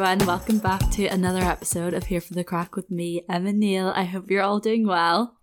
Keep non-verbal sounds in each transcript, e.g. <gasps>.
everyone. Welcome back to another episode of Here for the Craic with me, Emma Neill. I hope you're all doing well.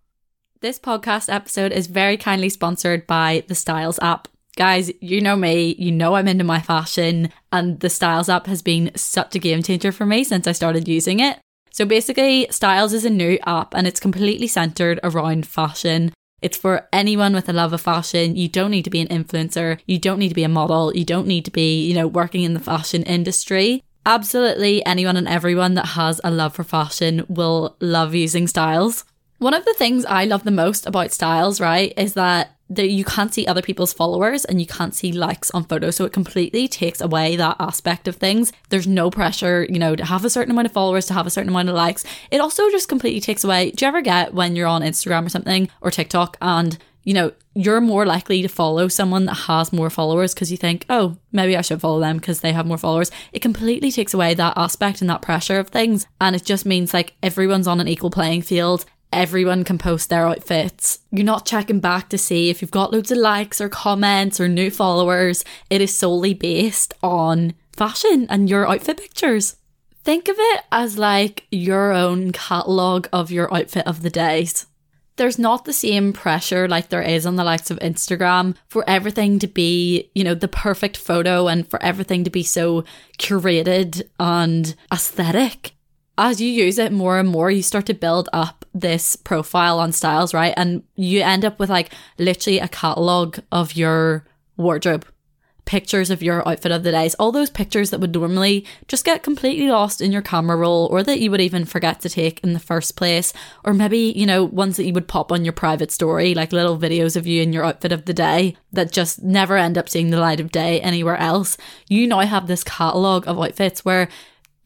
This podcast episode is very kindly sponsored by the Styles app. Guys, you know me, you know I'm into my fashion, and the Styles app has been such a game changer for me since I started using it. So basically, Styles is a new app and it's completely centered around fashion. It's for anyone with a love of fashion. You don't need to be an influencer. You don't need to be a model. You don't need to be, you know, working in the fashion industry. Absolutely anyone and everyone that has a love for fashion will love using styles. One of the things I love the most about styles, right, is that that you can't see other people's followers and you can't see likes on photos. So it completely takes away that aspect of things. There's no pressure, you know, to have a certain amount of followers, to have a certain amount of likes. It also just completely takes away. Do you ever get when you're on Instagram or something or TikTok and you know, you're more likely to follow someone that has more followers because you think, oh, maybe I should follow them because they have more followers. It completely takes away that aspect and that pressure of things. And it just means like everyone's on an equal playing field. Everyone can post their outfits. You're not checking back to see if you've got loads of likes or comments or new followers. It is solely based on fashion and your outfit pictures. Think of it as like your own catalogue of your outfit of the days there's not the same pressure like there is on the likes of Instagram for everything to be, you know, the perfect photo and for everything to be so curated and aesthetic. As you use it more and more, you start to build up this profile on styles, right? And you end up with like literally a catalogue of your wardrobe pictures of your outfit of the days, all those pictures that would normally just get completely lost in your camera roll or that you would even forget to take in the first place, or maybe, you know, ones that you would pop on your private story, like little videos of you in your outfit of the day that just never end up seeing the light of day anywhere else. You now have this catalogue of outfits where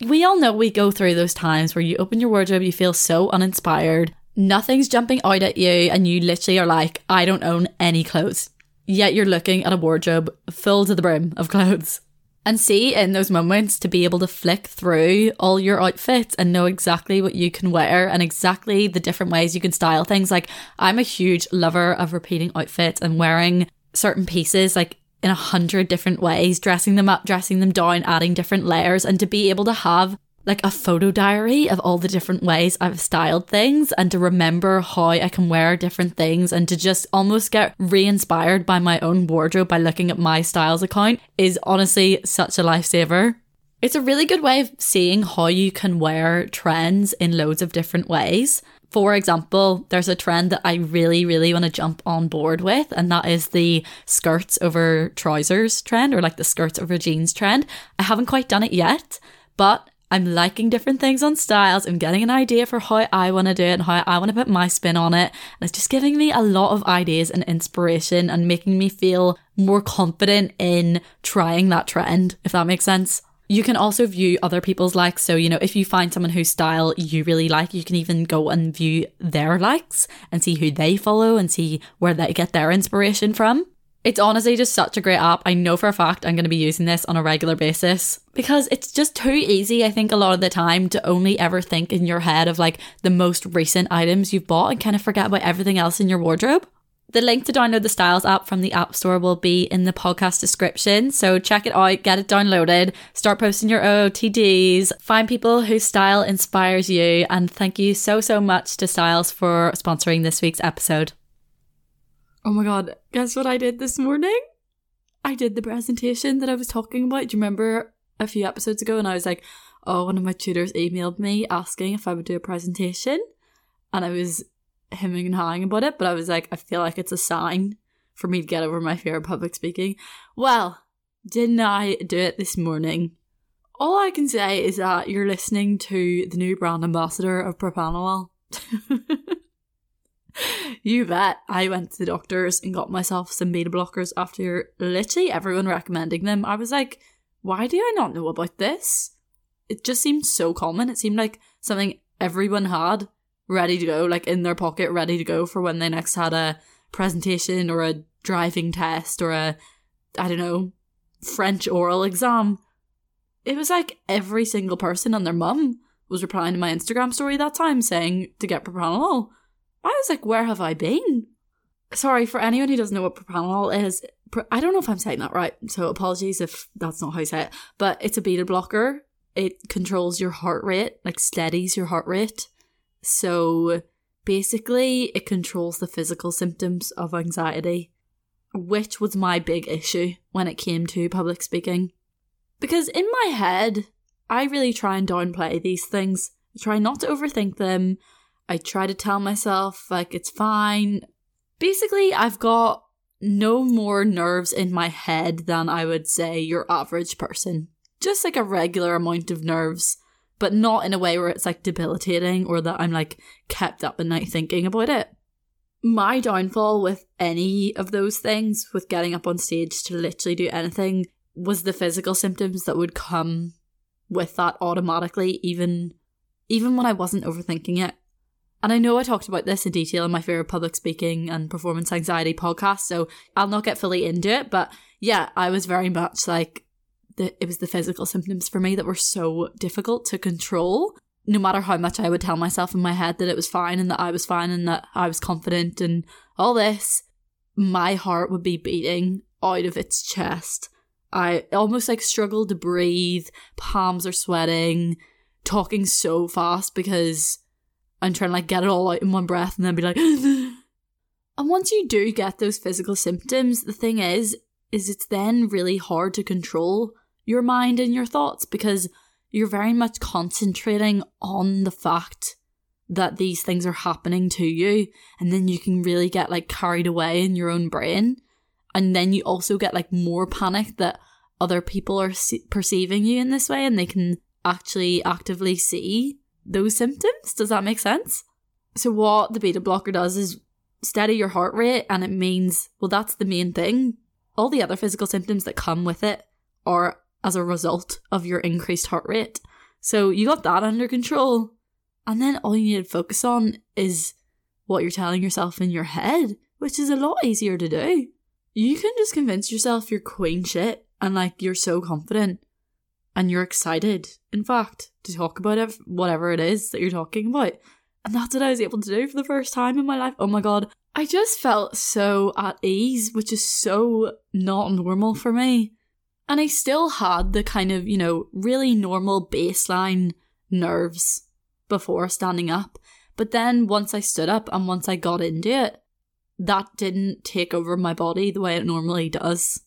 we all know we go through those times where you open your wardrobe, you feel so uninspired. Nothing's jumping out at you, and you literally are like, I don't own any clothes yet you're looking at a wardrobe full to the brim of clothes. And see in those moments to be able to flick through all your outfits and know exactly what you can wear and exactly the different ways you can style things. Like, I'm a huge lover of repeating outfits and wearing certain pieces like in a hundred different ways, dressing them up, dressing them down, adding different layers, and to be able to have like a photo diary of all the different ways I've styled things and to remember how I can wear different things and to just almost get re inspired by my own wardrobe by looking at my styles account is honestly such a lifesaver. It's a really good way of seeing how you can wear trends in loads of different ways. For example, there's a trend that I really, really want to jump on board with, and that is the skirts over trousers trend or like the skirts over jeans trend. I haven't quite done it yet, but I'm liking different things on styles. I'm getting an idea for how I want to do it and how I want to put my spin on it. And it's just giving me a lot of ideas and inspiration and making me feel more confident in trying that trend, if that makes sense. You can also view other people's likes. So, you know, if you find someone whose style you really like, you can even go and view their likes and see who they follow and see where they get their inspiration from. It's honestly just such a great app. I know for a fact I'm going to be using this on a regular basis because it's just too easy, I think, a lot of the time to only ever think in your head of like the most recent items you've bought and kind of forget about everything else in your wardrobe. The link to download the Styles app from the App Store will be in the podcast description. So check it out, get it downloaded, start posting your OOTDs, find people whose style inspires you. And thank you so, so much to Styles for sponsoring this week's episode. Oh my god, guess what I did this morning? I did the presentation that I was talking about. Do you remember a few episodes ago? And I was like, oh, one of my tutors emailed me asking if I would do a presentation. And I was hemming and hawing about it, but I was like, I feel like it's a sign for me to get over my fear of public speaking. Well, didn't I do it this morning? All I can say is that you're listening to the new brand ambassador of Propranolol. <laughs> you bet. I went to the doctors and got myself some beta blockers after literally everyone recommending them. I was like, why do I not know about this? It just seemed so common. It seemed like something everyone had ready to go, like in their pocket, ready to go for when they next had a presentation or a driving test or a, I don't know, French oral exam. It was like every single person and their mum was replying to my Instagram story that time saying to get propranolol. I was like, where have I been? Sorry, for anyone who doesn't know what propranolol is, I don't know if I'm saying that right, so apologies if that's not how I say it, but it's a beta blocker. It controls your heart rate, like steadies your heart rate. So basically, it controls the physical symptoms of anxiety, which was my big issue when it came to public speaking. Because in my head, I really try and downplay these things. Try not to overthink them. I try to tell myself, like, it's fine. Basically, I've got no more nerves in my head than I would say your average person. Just like a regular amount of nerves but not in a way where it's like debilitating or that I'm like kept up at night thinking about it. My downfall with any of those things, with getting up on stage to literally do anything, was the physical symptoms that would come with that automatically, even even when I wasn't overthinking it. And I know I talked about this in detail in my fear of public speaking and performance anxiety podcast, so I'll not get fully into it. But yeah, I was very much like the, it was the physical symptoms for me that were so difficult to control. No matter how much I would tell myself in my head that it was fine and that I was fine and that I was confident and all this, my heart would be beating out of its chest. I almost like struggled to breathe, palms are sweating, talking so fast because I'm trying to like get it all out in one breath and then be like, <gasps> and once you do get those physical symptoms, the thing is, is it's then really hard to control your mind and your thoughts because you're very much concentrating on the fact that these things are happening to you and then you can really get like carried away in your own brain. And then you also get like more panic that other people are perceiving you in this way and they can actually actively see those symptoms does that make sense so what the beta blocker does is steady your heart rate and it means well that's the main thing all the other physical symptoms that come with it are as a result of your increased heart rate. So you got that under control. And then all you need to focus on is what you're telling yourself in your head, which is a lot easier to do. You can just convince yourself you're queen shit and like you're so confident and you're excited, in fact, to talk about it, whatever it is that you're talking about. And that's what I was able to do for the first time in my life. Oh my god. I just felt so at ease, which is so not normal for me. And I still had the kind of, you know, really normal baseline nerves before standing up. But then once I stood up and once I got into it, that didn't take over my body the way it normally does.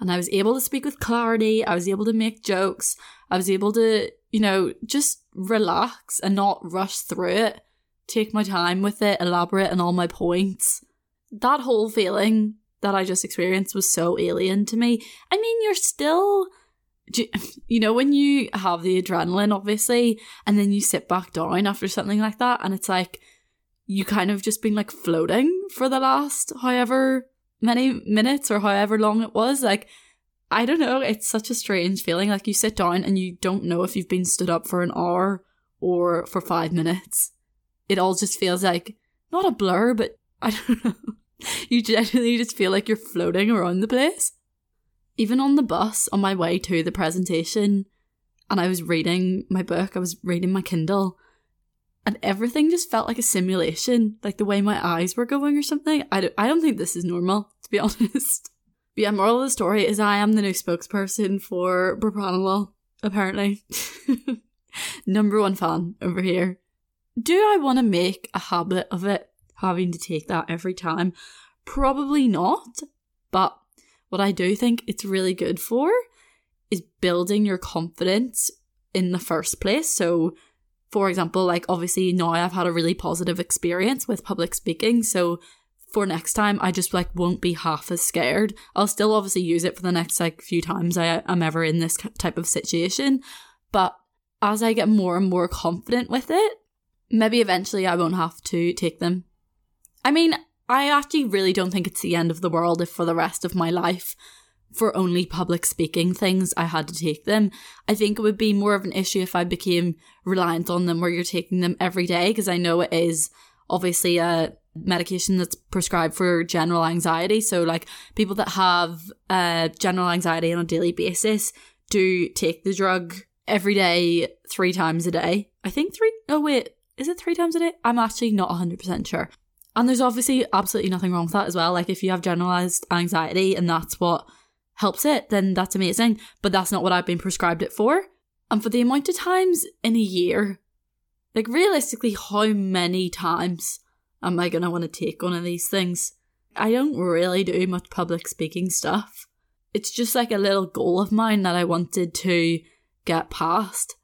And I was able to speak with clarity. I was able to make jokes. I was able to, you know, just relax and not rush through it, take my time with it, elaborate on all my points. That whole feeling that I just experienced was so alien to me. I mean, you're still, <laughs> you know, when you have the adrenaline, obviously, and then you sit back down after something like that, and it's like you kind of just been like floating for the last however many minutes or however long it was. Like, I don't know, it's such a strange feeling. Like, you sit down and you don't know if you've been stood up for an hour or for five minutes. It all just feels like not a blur, but <laughs> I don't know. you genuinely just feel like you're floating around the place. Even on the bus on my way to the presentation, and I was reading my book, I was reading my Kindle, and everything just felt like a simulation, like the way my eyes were going or something. I don't, I don't think this is normal, <laughs> to be honest. But yeah, moral of the story is I am the new spokesperson for Propranolol, apparently. <laughs> Number one fan over here. Do I want to make a habit of it? having to take that every time? Probably not. But what I do think it's really good for is building your confidence in the first place. So, for example, like obviously now I've had a really positive experience with public speaking. So, for next time, I just like won't be half as scared. I'll still obviously use it for the next like few times I am ever in this type of situation. But as I get more and more confident with it, maybe eventually I won't have to take them. I mean, I actually really don't think it's the end of the world if for the rest of my life, for only public speaking things, I had to take them. I think it would be more of an issue if I became reliant on them where you're taking them every day, because I know it is obviously a medication that's prescribed for general anxiety. So, like people that have uh, general anxiety on a daily basis do take the drug every day, three times a day. I think three. Oh, wait, is it three times a day? I'm actually not 100% sure. And there's obviously absolutely nothing wrong with that as well. Like if you have generalized anxiety and that's what helps it, then that's amazing. But that's not what I've been prescribed it for. And for the amount of times in a year, like realistically, how many times am I going to want to take one of these things? I don't really do much public speaking stuff. It's just like a little goal of mine that I wanted to get past.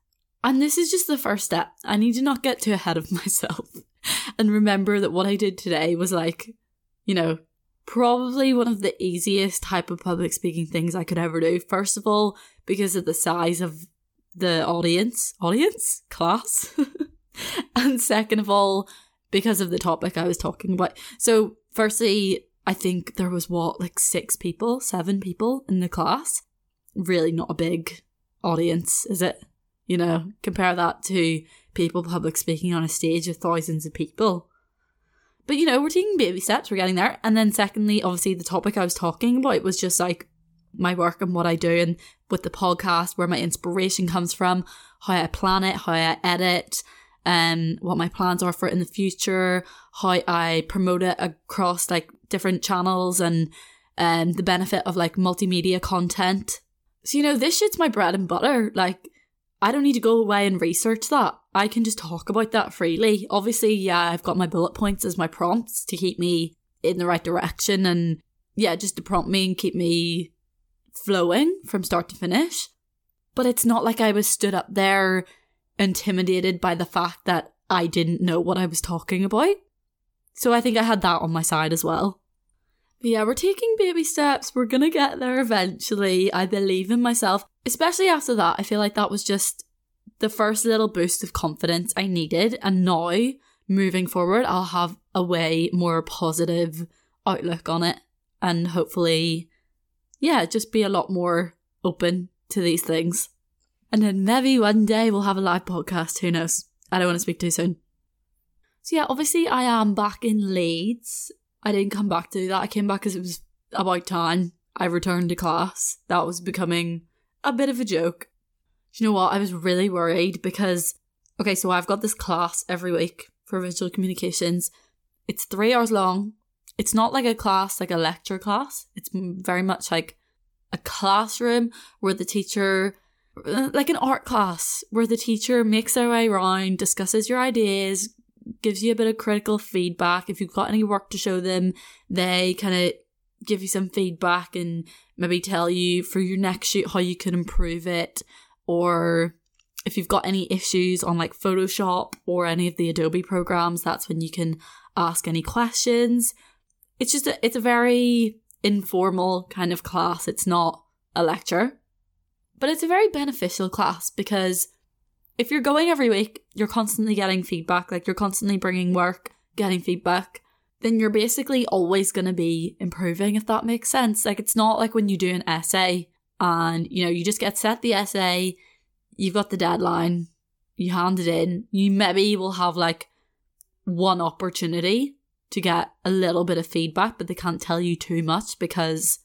And this is just the first step. I need to not get too ahead of <laughs> myself and remember that what I did today was like, you know, probably one of the easiest type of public speaking things I could ever do. First of all, because of the size of the audience, audience, class. <laughs> and second of all, because of the topic I was talking about. So, firstly, I think there was what, like six people, seven people in the class. Really not a big audience, is it? You know, compare that to people public speaking on a stage with thousands of people. But you know, we're taking baby steps, we're getting there. And then secondly, obviously the topic I was talking about was just like my work and what I do and with the podcast, where my inspiration comes from, how I plan it, how I edit, um, what my plans are for it in the future, how I promote it across like different channels and um the benefit of like multimedia content. So you know, this shit's my bread and butter. Like I don't need to go away and research that. I can just talk about that freely. Obviously, yeah, I've got my bullet points as my prompts to keep me in the right direction and yeah, just to prompt me and keep me flowing from start to finish. But it's not like I was stood up there intimidated by the fact that I didn't know what I was talking about. So I think I had that on my side as well. Yeah, we're taking baby steps. We're gonna get there eventually. I believe in myself especially after that, I feel like that was just the first little boost of confidence I needed. And now, moving forward, I'll have a way more positive outlook on it. And hopefully, yeah, just be a lot more open to these things. And then maybe one day we'll have a live podcast. Who knows? I don't want to speak too soon. So, yeah, obviously, I am back in Leeds. I didn't come back to do that. I came back because it was about time I returned to class. That was becoming a bit of a joke. Do you know what? I was really worried because, okay, so I've got this class every week for visual communications. It's three hours long. It's not like a class, like a lecture class. It's very much like a classroom where the teacher, uh, like an art class, where the teacher makes their way around, discusses your ideas, gives you a bit of critical feedback. If you've got any work to show them, they kind of give you some feedback and maybe tell you for your next shoot how you can improve it or if you've got any issues on like Photoshop or any of the Adobe programs, that's when you can ask any questions. It's just a, it's a very informal kind of class. It's not a lecture, but it's a very beneficial class because if you're going every week, you're constantly getting feedback, like you're constantly bringing work, getting feedback then you're basically always going to be improving, if that makes sense. Like, it's not like when you do an essay and, you know, you just get set the essay, you've got the deadline, you hand it in, you maybe will have like one opportunity to get a little bit of feedback, but they can't tell you too much because,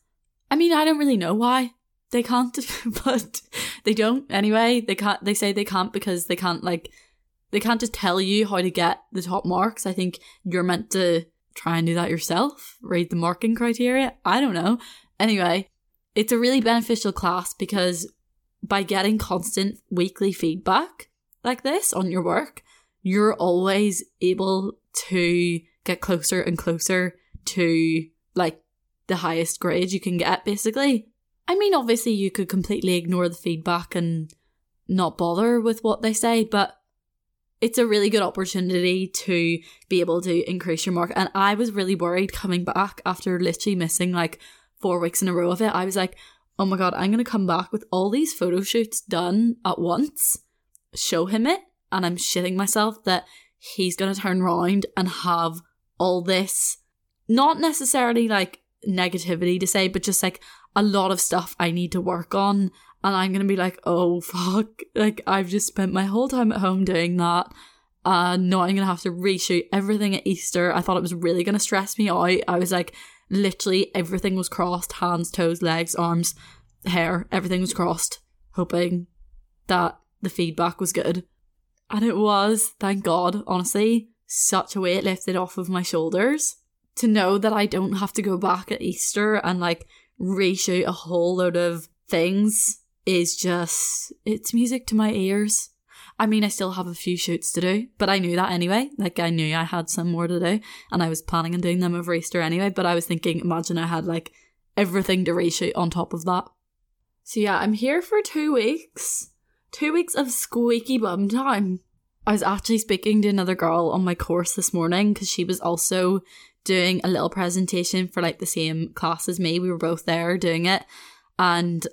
I mean, I don't really know why they can't, <laughs> but they don't anyway. They can't, they say they can't because they can't like, they can't just tell you how to get the top marks. I think you're meant to try and do that yourself, read the marking criteria. I don't know. Anyway, it's a really beneficial class because by getting constant weekly feedback like this on your work, you're always able to get closer and closer to like the highest grade you can get, basically. I mean, obviously, you could completely ignore the feedback and not bother with what they say, but it's a really good opportunity to be able to increase your mark. And I was really worried coming back after literally missing like four weeks in a row of it. I was like, oh my God, I'm going to come back with all these photo shoots done at once, show him it, and I'm shitting myself that he's going to turn around and have all this, not necessarily like negativity to say, but just like a lot of stuff I need to work on. And I'm going to be like, oh fuck, like I've just spent my whole time at home doing that. And uh, now I'm going to have to reshoot everything at Easter. I thought it was really going to stress me out. I was like, literally everything was crossed hands, toes, legs, arms, hair, everything was crossed, hoping that the feedback was good. And it was, thank God, honestly, such a weight lifted off of my shoulders to know that I don't have to go back at Easter and like reshoot a whole load of things is just, it's music to my ears. I mean, I still have a few shoots to do, but I knew that anyway. Like, I knew I had some more to do, and I was planning on doing them over Easter anyway. But I was thinking, imagine I had like everything to reshoot on top of that. So, yeah, I'm here for two weeks. Two weeks of squeaky bum time. I was actually speaking to another girl on my course this morning because she was also doing a little presentation for like the same class as me. We were both there doing it. And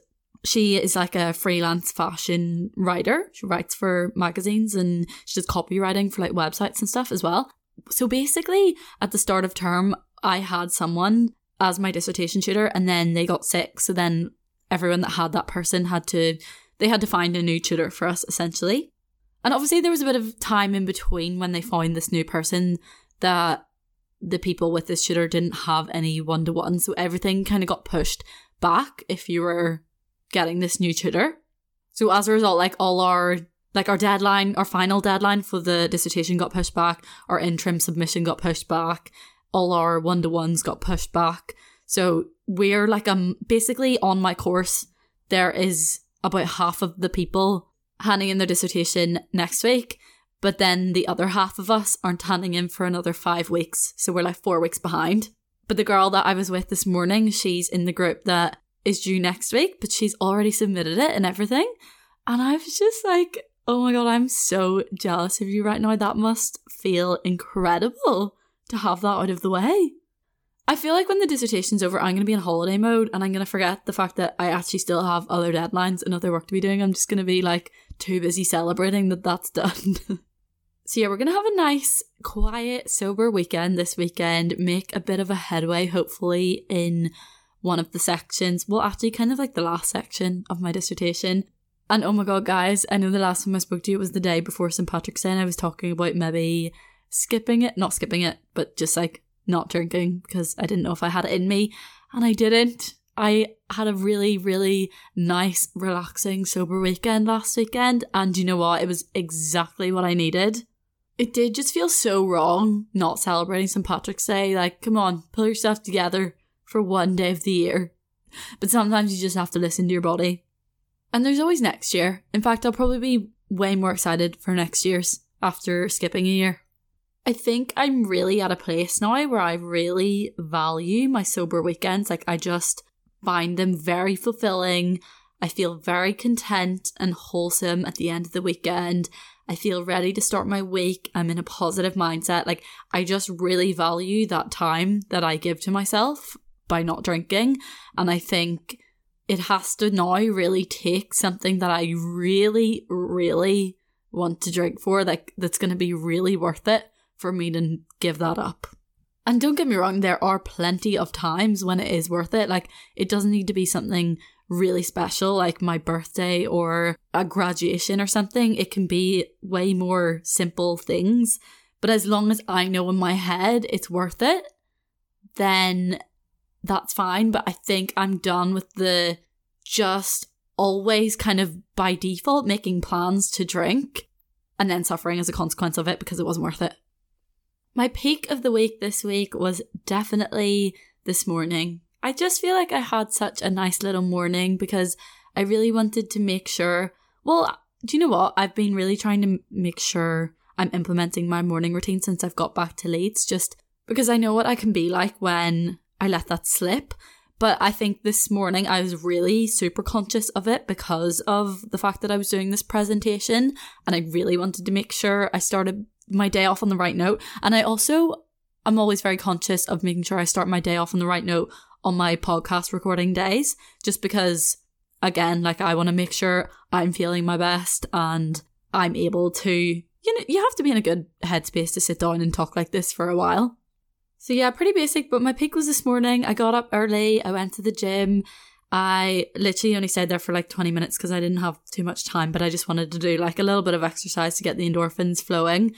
she is like a freelance fashion writer. She writes for magazines and she does copywriting for like websites and stuff as well. So basically, at the start of term, I had someone as my dissertation tutor and then they got sick. So then everyone that had that person had to, they had to find a new tutor for us essentially. And obviously, there was a bit of time in between when they found this new person that the people with this tutor didn't have any one to one. So everything kind of got pushed back if you were getting this new tutor. So as a result, like all our like our deadline, our final deadline for the dissertation got pushed back, our interim submission got pushed back, all our one to ones got pushed back. So we're like um basically on my course, there is about half of the people handing in their dissertation next week, but then the other half of us aren't handing in for another five weeks. So we're like four weeks behind. But the girl that I was with this morning, she's in the group that is due next week, but she's already submitted it and everything. And I was just like, oh my god, I'm so jealous of you right now. That must feel incredible to have that out of the way. I feel like when the dissertation's over, I'm going to be in holiday mode and I'm going to forget the fact that I actually still have other deadlines and other work to be doing. I'm just going to be like too busy celebrating that that's done. <laughs> so, yeah, we're going to have a nice, quiet, sober weekend this weekend, make a bit of a headway, hopefully, in one of the sections, well, actually, kind of like the last section of my dissertation. And oh my god, guys, I know the last time I spoke to you was the day before St. Patrick's Day, and I was talking about maybe skipping it, not skipping it, but just like not drinking because I didn't know if I had it in me, and I didn't. I had a really, really nice, relaxing, sober weekend last weekend, and you know what? It was exactly what I needed. It did just feel so wrong not celebrating St. Patrick's Day. Like, come on, pull yourself together for one day of the year. But sometimes you just have to listen to your body. And there's always next year. In fact, I'll probably be way more excited for next year's after skipping a year. I think I'm really at a place now where I really value my sober weekends. Like, I just find them very fulfilling. I feel very content and wholesome at the end of the weekend. I feel ready to start my week. I'm in a positive mindset. Like, I just really value that time that I give to myself by not drinking. And I think it has to now really take something that I really, really want to drink for, like that's going to be really worth it for me to give that up. And don't get me wrong, there are plenty of times when it is worth it. Like, it doesn't need to be something really special, like my birthday or a graduation or something. It can be way more simple things. But as long as I know in my head it's worth it, then that's fine. But I think I'm done with the just always kind of by default making plans to drink and then suffering as a consequence of it because it wasn't worth it. My peak of the week this week was definitely this morning. I just feel like I had such a nice little morning because I really wanted to make sure. Well, do you know what? I've been really trying to make sure I'm implementing my morning routine since I've got back to Leeds, just because I know what I can be like when I let that slip. But I think this morning I was really super conscious of it because of the fact that I was doing this presentation and I really wanted to make sure I started my day off on the right note. And I also, I'm always very conscious of making sure I start my day off on the right note on my podcast recording days, just because, again, like I want to make sure I'm feeling my best and I'm able to, you know, you have to be in a good headspace to sit down and talk like this for a while. So yeah, pretty basic, but my peak was this morning. I got up early, I went to the gym. I literally only stayed there for like 20 minutes because I didn't have too much time, but I just wanted to do like a little bit of exercise to get the endorphins flowing.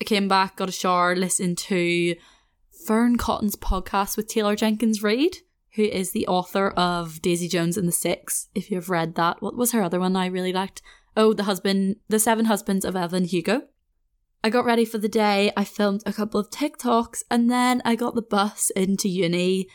I came back, got a shower, listened to Fearne Cotton's podcast with Taylor Jenkins Reid, who is the author of Daisy Jones and the Six. If you've read that, what was her other one I really liked? Oh, the husband, the seven husbands of Evelyn Hugo. I got ready for the day, I filmed a couple of TikToks, and then I got the bus into uni,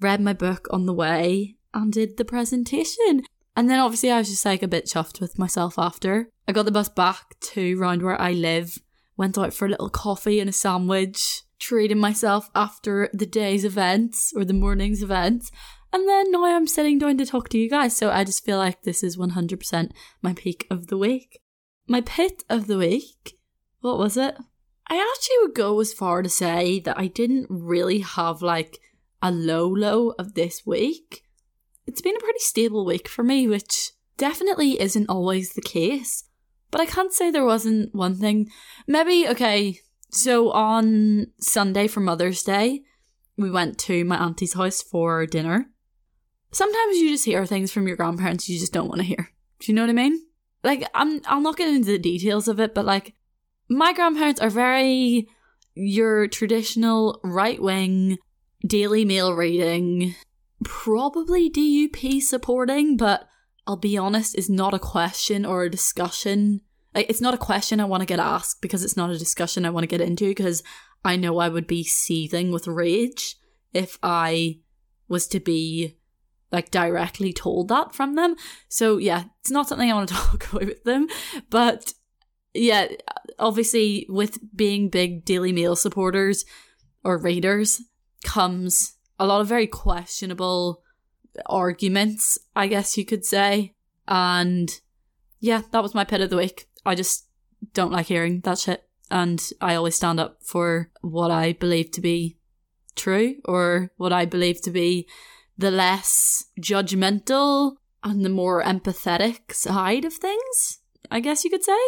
read my book on the way, and did the presentation. And then obviously I was just like a bit chuffed with myself after. I got the bus back to round where I live, went out for a little coffee and a sandwich, treating myself after the day's events or the morning's events. And then now I'm sitting down to talk to you guys. So I just feel like this is 100% my peak of the week. My pit of the week what was it? I actually would go as far to say that I didn't really have like a low low of this week. It's been a pretty stable week for me, which definitely isn't always the case. But I can't say there wasn't one thing. Maybe, okay, so on Sunday for Mother's Day, we went to my auntie's house for dinner. Sometimes you just hear things from your grandparents you just don't want to hear. Do you know what I mean? Like, I'm, I'll not get into the details of it, but like, my grandparents are very your traditional right wing Daily Mail reading, probably DUP supporting, but I'll be honest, is not a question or a discussion. It's not a question I want to get asked because it's not a discussion I want to get into because I know I would be seething with rage if I was to be like directly told that from them. So yeah, it's not something I want to <laughs> talk about with them, but yeah, obviously with being big Daily Mail supporters or readers comes a lot of very questionable arguments, I guess you could say. And yeah, that was my pit of the week. I just don't like hearing that shit. And I always stand up for what I believe to be true or what I believe to be the less judgmental and the more empathetic side of things, I guess you could say.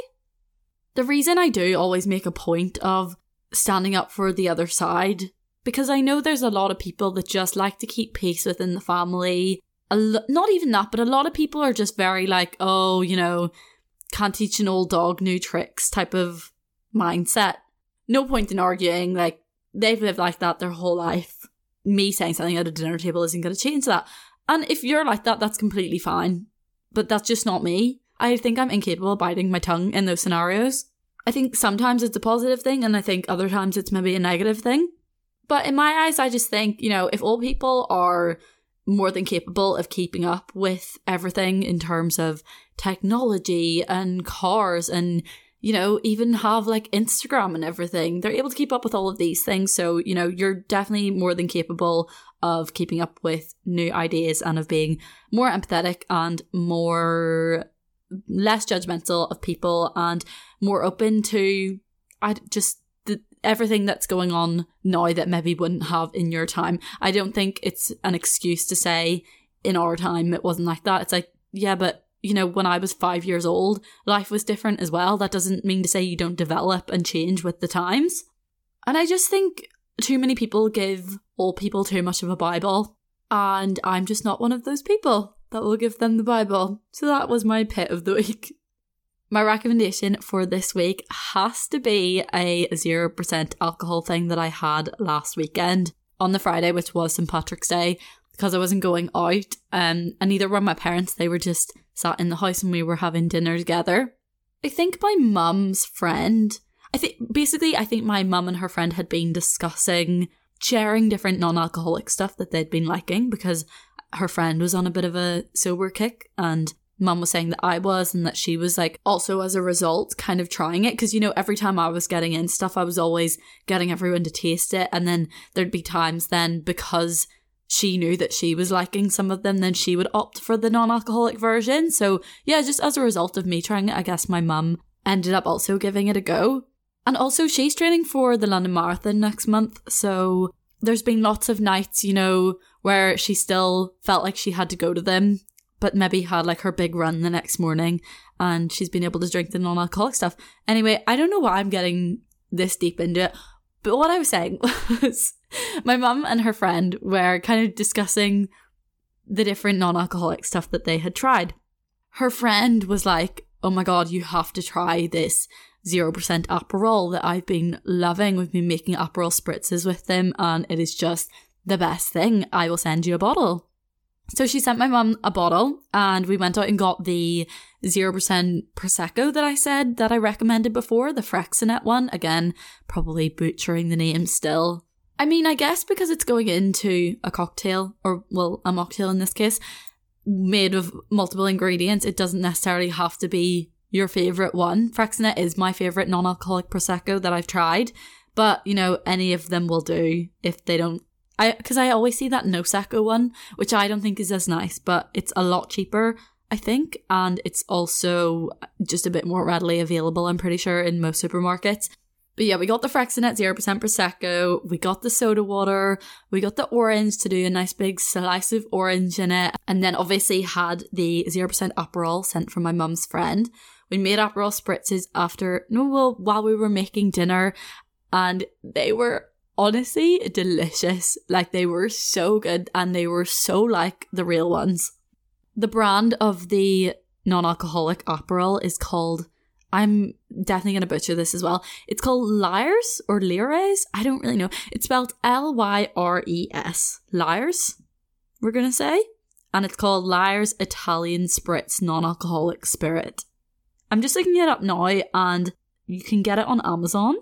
The reason I do always make a point of standing up for the other side, because I know there's a lot of people that just like to keep peace within the family. Not even that, but a lot of people are just very like, oh, you know, can't teach an old dog new tricks type of mindset. No point in arguing. Like, they've lived like that their whole life. Me saying something at a dinner table isn't going to change that. And if you're like that, that's completely fine. But that's just not me. I think I'm incapable of biting my tongue in those scenarios. I think sometimes it's a positive thing, and I think other times it's maybe a negative thing. But in my eyes, I just think, you know, if all people are more than capable of keeping up with everything in terms of technology and cars and you know even have like Instagram and everything they're able to keep up with all of these things. So you know you're definitely more than capable of keeping up with new ideas and of being more empathetic and more less judgmental of people and more open to I just everything that's going on now that maybe wouldn't have in your time. I don't think it's an excuse to say in our time it wasn't like that. It's like yeah, but you know, when I was five years old, life was different as well. That doesn't mean to say you don't develop and change with the times. And I just think too many people give all people too much of a Bible. And I'm just not one of those people that will give them the Bible. So that was my pit of the week. My recommendation for this week has to be a 0% alcohol thing that I had last weekend on the Friday, which was St. Patrick's Day, because I wasn't going out. Um, and neither were my parents. They were just sat in the house and we were having dinner together. I think my mum's friend, I think basically, I think my mum and her friend had been discussing sharing different non alcoholic stuff that they'd been liking because her friend was on a bit of a sober kick and mum was saying that I was and that she was like also as a result kind of trying it. Because you know every time I was getting in stuff I was always getting everyone to taste it. And then there'd be times then because she knew that she was liking some of them then she would opt for the non-alcoholic version. So yeah just as a result of me trying it I guess my mum ended up also giving it a go. And also she's training for the London Marathon next month. So there's been lots of nights you know where she still felt like she had to go to them but maybe had like her big run the next morning and she's been able to drink the non alcoholic stuff. Anyway, I don't know why I'm getting this deep into it, but what I was saying <laughs> was my mum and her friend were kind of discussing the different non alcoholic stuff that they had tried. Her friend was like, Oh my god, you have to try this 0% Aperol that I've been loving. We've been making Aperol spritzes with them and it is just the best thing. I will send you a bottle. So she sent my mum a bottle and we went out and got the 0% Prosecco that I said that I recommended before, the Freixenet one. Again, probably butchering the name still. I mean, I guess because it's going into a cocktail, or well, a mocktail in this case, made of multiple ingredients, it doesn't necessarily have to be your favourite one. Freixenet is my favourite non alcoholic Prosecco that I've tried, but you know, any of them will do if they don't I because I always see that Nozeco one, which I don't think is as nice, but it's a lot cheaper, I think, and it's also just a bit more readily available. I'm pretty sure in most supermarkets. But yeah, we got the Freixenet 0% Prosecco, we got the soda water, we got the orange to do a nice big slice of orange in it, and then obviously had the 0% Aperol sent from my mum's friend. We made Aperol spritzes after, no, well, while we were making dinner, and they were honestly delicious. Like they were so good and they were so like the real ones. The brand of the non-alcoholic Aperol is called I'm definitely going to butcher this as well. It's called Liars or Lyres. I don't really know. It's spelled L Y R E S. Liars, we're going to say. And it's called Liars Italian Spritz Non Alcoholic Spirit. I'm just looking it up now and you can get it on Amazon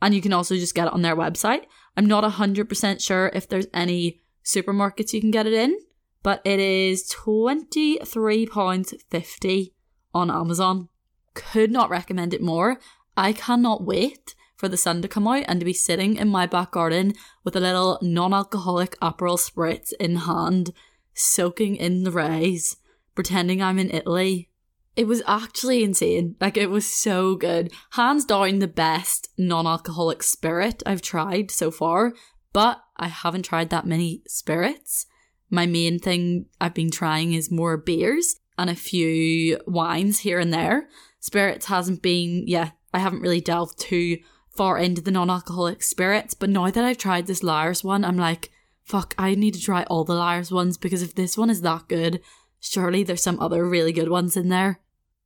and you can also just get it on their website. I'm not 100% sure if there's any supermarkets you can get it in, but it is £23.50 on Amazon. Could not recommend it more. I cannot wait for the sun to come out and to be sitting in my back garden with a little non alcoholic Aperol spritz in hand, soaking in the rays, pretending I'm in Italy it was actually insane. Like it was so good. Hands down the best non-alcoholic spirit I've tried so far, but I haven't tried that many spirits. My main thing I've been trying is more beers and a few wines here and there. Spirits hasn't been, yeah, I haven't really delved too far into the non-alcoholic spirits, but now that I've tried this Liars one, I'm like, fuck, I need to try all the Liars ones because if this one is that good, surely there's some other really good ones in there.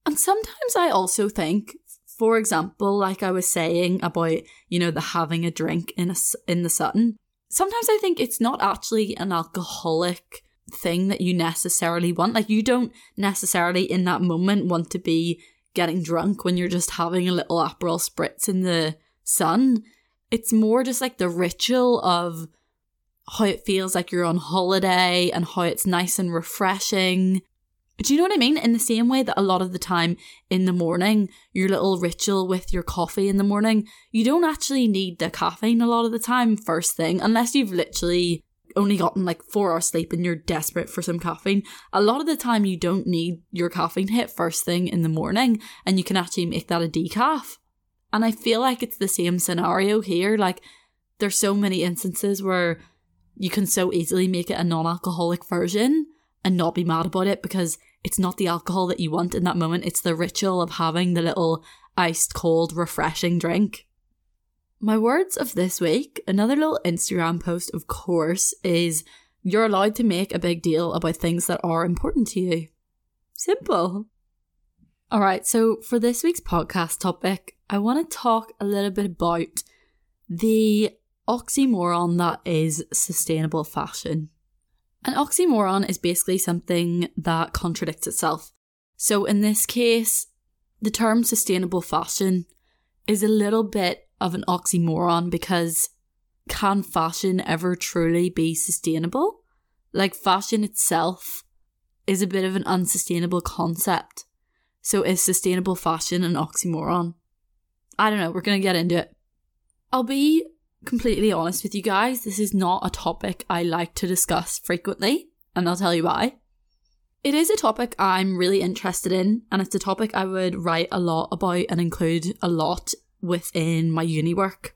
And sometimes I also think, for example, like I was saying about, you know, the having a drink in a, in the sun. Sometimes I think it's not actually an alcoholic thing that you necessarily want. Like you don't necessarily in that moment want to be getting drunk when you're just having a little Aperol spritz in the sun. It's more just like the ritual of how it feels like you're on holiday and how it's nice and refreshing do you know what I mean? In the same way that a lot of the time in the morning, your little ritual with your coffee in the morning, you don't actually need the caffeine a lot of the time first thing, unless you've literally only gotten like four hours sleep and you're desperate for some caffeine. A lot of the time, you don't need your caffeine hit first thing in the morning, and you can actually make that a decaf. And I feel like it's the same scenario here. Like, there's so many instances where you can so easily make it a non alcoholic version and not be mad about it because it's not the alcohol that you want in that moment, it's the ritual of having the little iced cold, refreshing drink. My words of this week, another little Instagram post, of course, is you're allowed to make a big deal about things that are important to you. Simple. All right, so for this week's podcast topic, I want to talk a little bit about the oxymoron that is sustainable fashion. An oxymoron is basically something that contradicts itself. So in this case, the term sustainable fashion is a little bit of an oxymoron because can fashion ever truly be sustainable? Like fashion itself is a bit of an unsustainable concept. So is sustainable fashion an oxymoron? I don't know, we're to get into it. I'll be completely honest with you guys, this is not a topic I like to discuss frequently, and I'll tell you why. It is a topic I'm really interested in, and it's a topic I would write a lot about and include a lot within my uni work.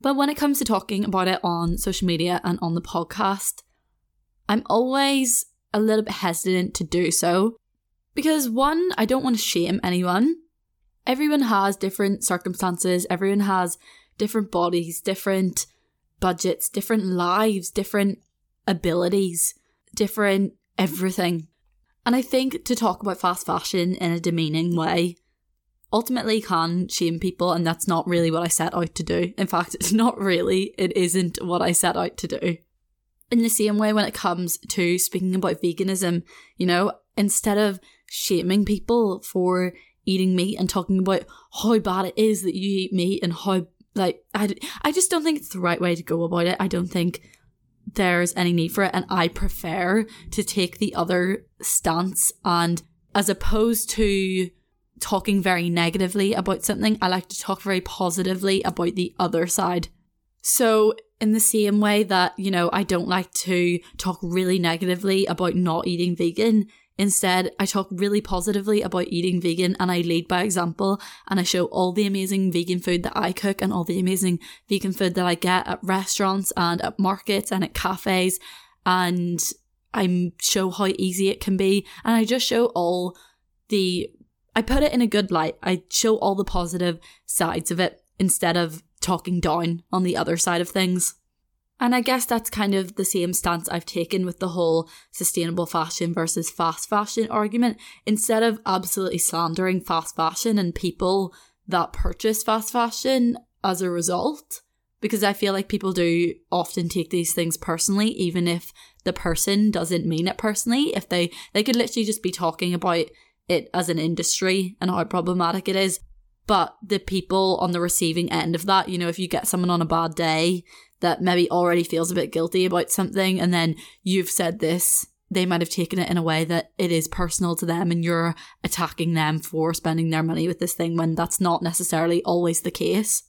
But when it comes to talking about it on social media and on the podcast, I'm always a little bit hesitant to do so because one, I don't want to shame anyone. Everyone has different circumstances, everyone has different bodies, different budgets, different lives, different abilities, different everything. And I think to talk about fast fashion in a demeaning way ultimately can shame people, and that's not really what I set out to do. In fact, it's not really, it isn't what I set out to do. In the same way, when it comes to speaking about veganism, you know, instead of shaming people for eating meat and talking about how bad it is that you eat meat and how, like, I, I just don't think it's the right way to go about it. I don't think there's any need for it. And I prefer to take the other stance and as opposed to talking very negatively about something, I like to talk very positively about the other side. So, in the same way that, you know, I don't like to talk really negatively about not eating vegan, Instead, I talk really positively about eating vegan and I lead by example and I show all the amazing vegan food that I cook and all the amazing vegan food that I get at restaurants and at markets and at cafes. And I show how easy it can be. And I just show all the, I put it in a good light. I show all the positive sides of it instead of talking down on the other side of things. And I guess that's kind of the same stance I've taken with the whole sustainable fashion versus fast fashion argument. Instead of absolutely slandering fast fashion and people that purchase fast fashion as a result, because I feel like people do often take these things personally, even if the person doesn't mean it personally. If they, they could literally just be talking about it as an industry and how problematic it is. But the people on the receiving end of that, you know, if you get someone on a bad day that maybe already feels a bit guilty about something and then you've said this they might have taken it in a way that it is personal to them and you're attacking them for spending their money with this thing when that's not necessarily always the case.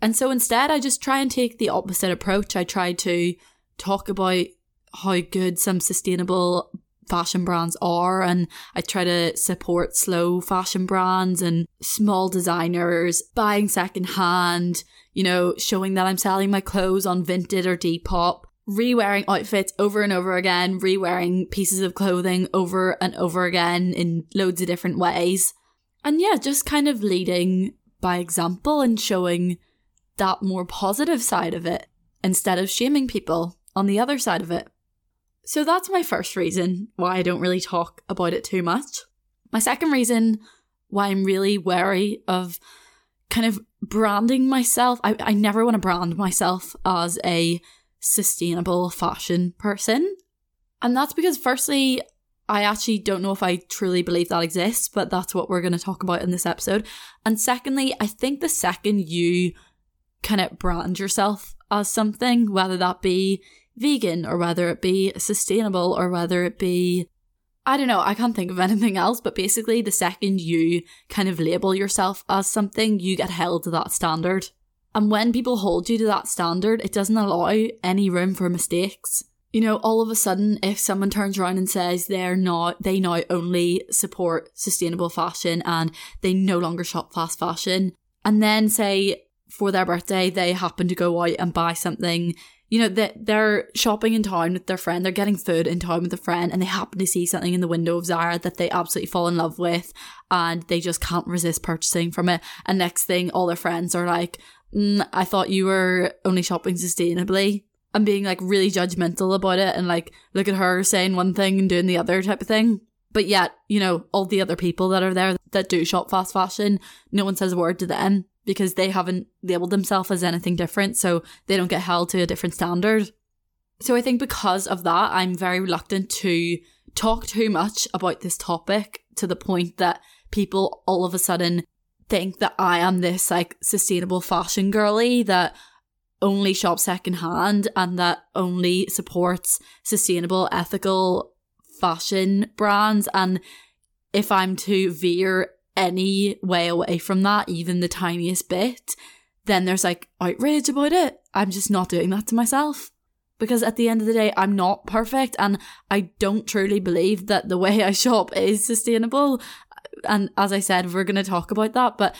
And so instead, I just try and take the opposite approach. I try to talk about how good some sustainable fashion brands are and I try to support slow fashion brands and small designers buying secondhand, you know, showing that I'm selling my clothes on Vinted or Depop, re-wearing outfits over and over again, re-wearing pieces of clothing over and over again in loads of different ways. And yeah, just kind of leading by example and showing that more positive side of it instead of shaming people on the other side of it. So that's my first reason why I don't really talk about it too much. My second reason why I'm really wary of kind of branding myself. I, I never want to brand myself as a sustainable fashion person. And that's because, firstly, I actually don't know if I truly believe that exists, but that's what we're going to talk about in this episode. And secondly, I think the second you kind of brand yourself as something, whether that be vegan or whether it be sustainable or whether it be I don't know, I can't think of <laughs> anything else, but basically, the second you kind of label yourself as something, you get held to that standard. And when people hold you to that standard, it doesn't allow any room for mistakes. You know, all of a sudden, if someone turns around and says they're not, they now only support sustainable fashion and they no longer shop fast fashion, and then say for their birthday, they happen to go out and buy something you know, that they're shopping in town with their friend, they're getting food in town with a friend, and they happen to see something in the window of Zara that they absolutely fall in love with, and they just can't resist purchasing from it. And next thing, all their friends are like, mm, I thought you were only shopping sustainably. And being like really judgmental about it, and like, look at her saying one thing and doing the other type of thing. But yet, you know, all the other people that are there that do shop fast fashion, no one says a word to them because they haven't labeled themselves as anything different, so they don't get held to a different standard. So I think because of that, I'm very reluctant to talk too much about this topic to the point that people all of a sudden think that I am this like sustainable fashion girly that only shops secondhand and that only supports sustainable, ethical fashion brands. And if I'm to veer any way away from that, even the tiniest bit, then there's like outrage about it. I'm just not doing that to myself. Because at the end of the day, I'm not perfect and I don't truly believe that the way I shop is sustainable. And as I said, we're going to talk about that, but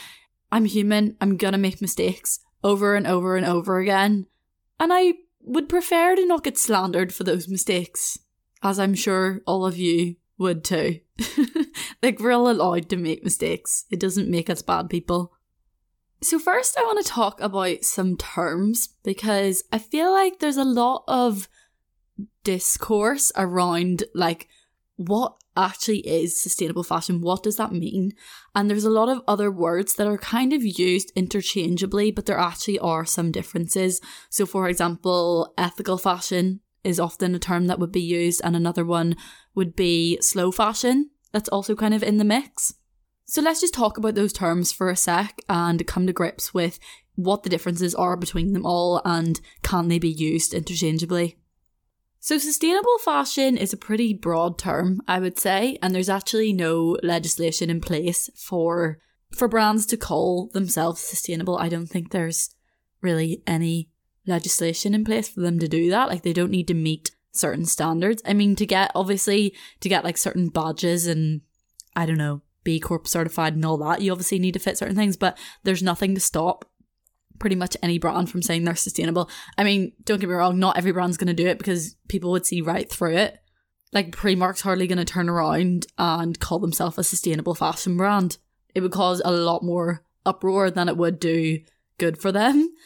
I'm human. I'm going to make mistakes over and over and over again. And I would prefer to not get slandered for those mistakes, as I'm sure all of you would too. <laughs> like, we're all allowed to make mistakes. It doesn't make us bad people. So, first, I want to talk about some terms because I feel like there's a lot of discourse around like what actually is sustainable fashion? What does that mean? And there's a lot of other words that are kind of used interchangeably, but there actually are some differences. So, for example, ethical fashion is often a term that would be used, and another one would be slow fashion. That's also kind of in the mix. So let's just talk about those terms for a sec and come to grips with what the differences are between them all and can they be used interchangeably. So, sustainable fashion is a pretty broad term, I would say, and there's actually no legislation in place for for brands to call themselves sustainable. I don't think there's really any legislation in place for them to do that. Like they don't need to meet certain standards. I mean, to get obviously to get like certain badges and I don't know, B Corp certified and all that, you obviously need to fit certain things, but there's nothing to stop pretty much any brand from saying they're sustainable. I mean, don't get me wrong, not every brand's going to do it because people would see right through it. Like Primark's hardly going to turn around and call themselves a sustainable fashion brand. It would cause a lot more uproar than it would do good for them. <laughs>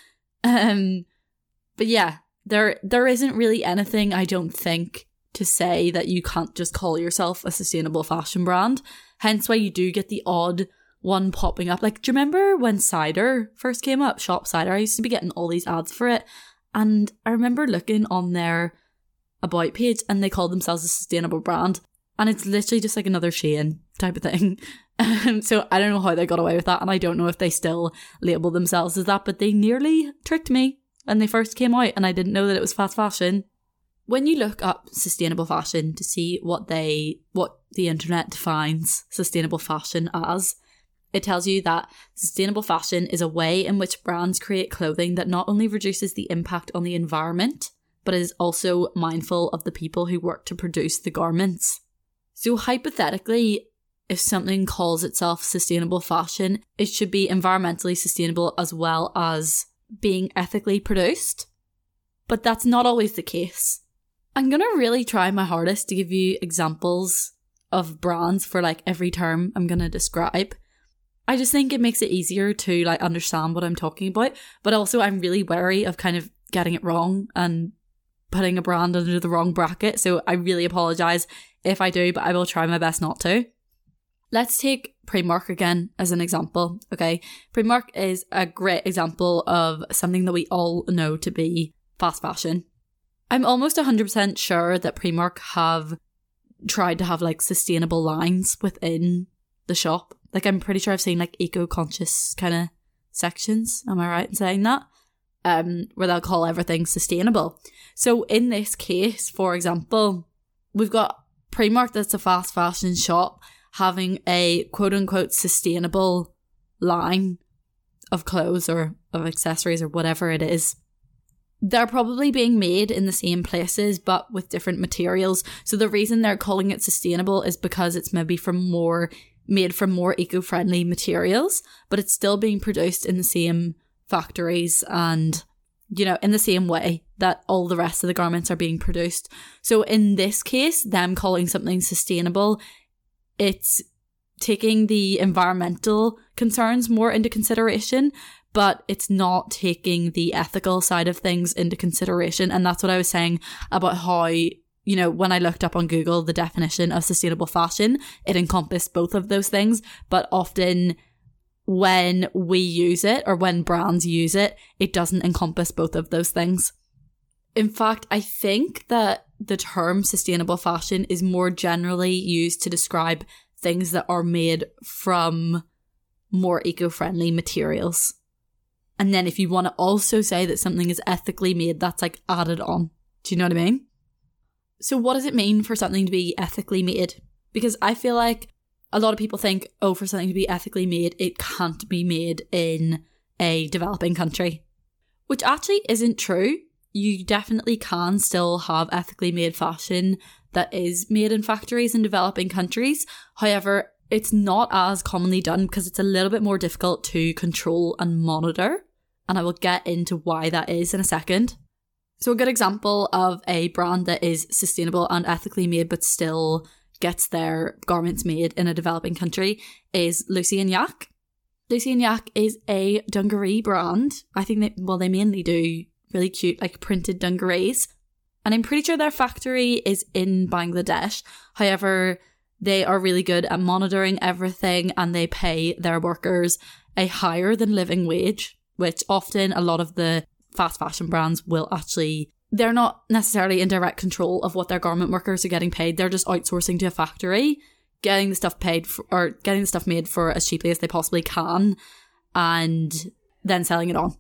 Um, but yeah, there there isn't really anything I don't think to say that you can't just call yourself a sustainable fashion brand. Hence why you do get the odd one popping up. Like, do you remember when Cider first came up? Shop Cider. I used to be getting all these ads for it. And I remember looking on their about page and they called themselves a sustainable brand. And it's literally just like another Shein type of thing. <laughs> Um, so I don't know how they got away with that. And I don't know if they still label themselves as that, but they nearly tricked me when they first came out and I didn't know that it was fast fashion. When you look up sustainable fashion to see what they, what the internet defines sustainable fashion as, it tells you that sustainable fashion is a way in which brands create clothing that not only reduces the impact on the environment, but is also mindful of the people who work to produce the garments. So, hypothetically, if something calls itself sustainable fashion, it should be environmentally sustainable as well as being ethically produced. But that's not always the case. I'm going to really try my hardest to give you examples of brands for like every term I'm going to describe I just think it makes it easier to like understand what I'm talking about. But also I'm really wary of kind of getting it wrong and putting a brand under the wrong bracket. So I really apologize if I do, but I will try my best not to. Let's take Primark again as an example. Okay. Primark is a great example of something that we all know to be fast fashion. I'm almost 100% sure that Primark have tried to have like sustainable lines within the shop. Like I'm pretty sure I've seen like eco-conscious kind of sections. Am I right in saying that? Um, where they'll call everything sustainable. So in this case, for example, we've got Primark that's a fast fashion shop having a quote unquote sustainable line of clothes or of accessories or whatever it is. They're probably being made in the same places but with different materials. So the reason they're calling it sustainable is because it's maybe from more made from more eco friendly materials, but it's still being produced in the same factories and, you know, in the same way that all the rest of the garments are being produced. So in this case, them calling something sustainable, it's taking the environmental concerns more into consideration, but it's not taking the ethical side of things into consideration. And that's what I was saying about how you know, when I looked up on Google the definition of sustainable fashion, it encompassed both of those things. But often when we use it or when brands use it, it doesn't encompass both of those things. In fact, I think that the term sustainable fashion is more generally used to describe things that are made from more eco friendly materials. And then if you want to also say that something is ethically made, that's like added on. Do you know what I mean? So, what does it mean for something to be ethically made? Because I feel like a lot of people think, oh, for something to be ethically made, it can't be made in a developing country, which actually isn't true. You definitely can still have ethically made fashion that is made in factories in developing countries. However, it's not as commonly done because it's a little bit more difficult to control and monitor. And I will get into why that is in a second. So, a good example of a brand that is sustainable and ethically made but still gets their garments made in a developing country is Lucy and Yak. Lucy and Yak is a dungaree brand. I think they, well, they mainly do really cute, like printed dungarees. And I'm pretty sure their factory is in Bangladesh. However, they are really good at monitoring everything and they pay their workers a higher than living wage, which often a lot of the fast fashion brands will actually they're not necessarily in direct control of what their garment workers are getting paid. They're just outsourcing to a factory, getting the stuff paid for, or getting the stuff made for as cheaply as they possibly can and then selling it on.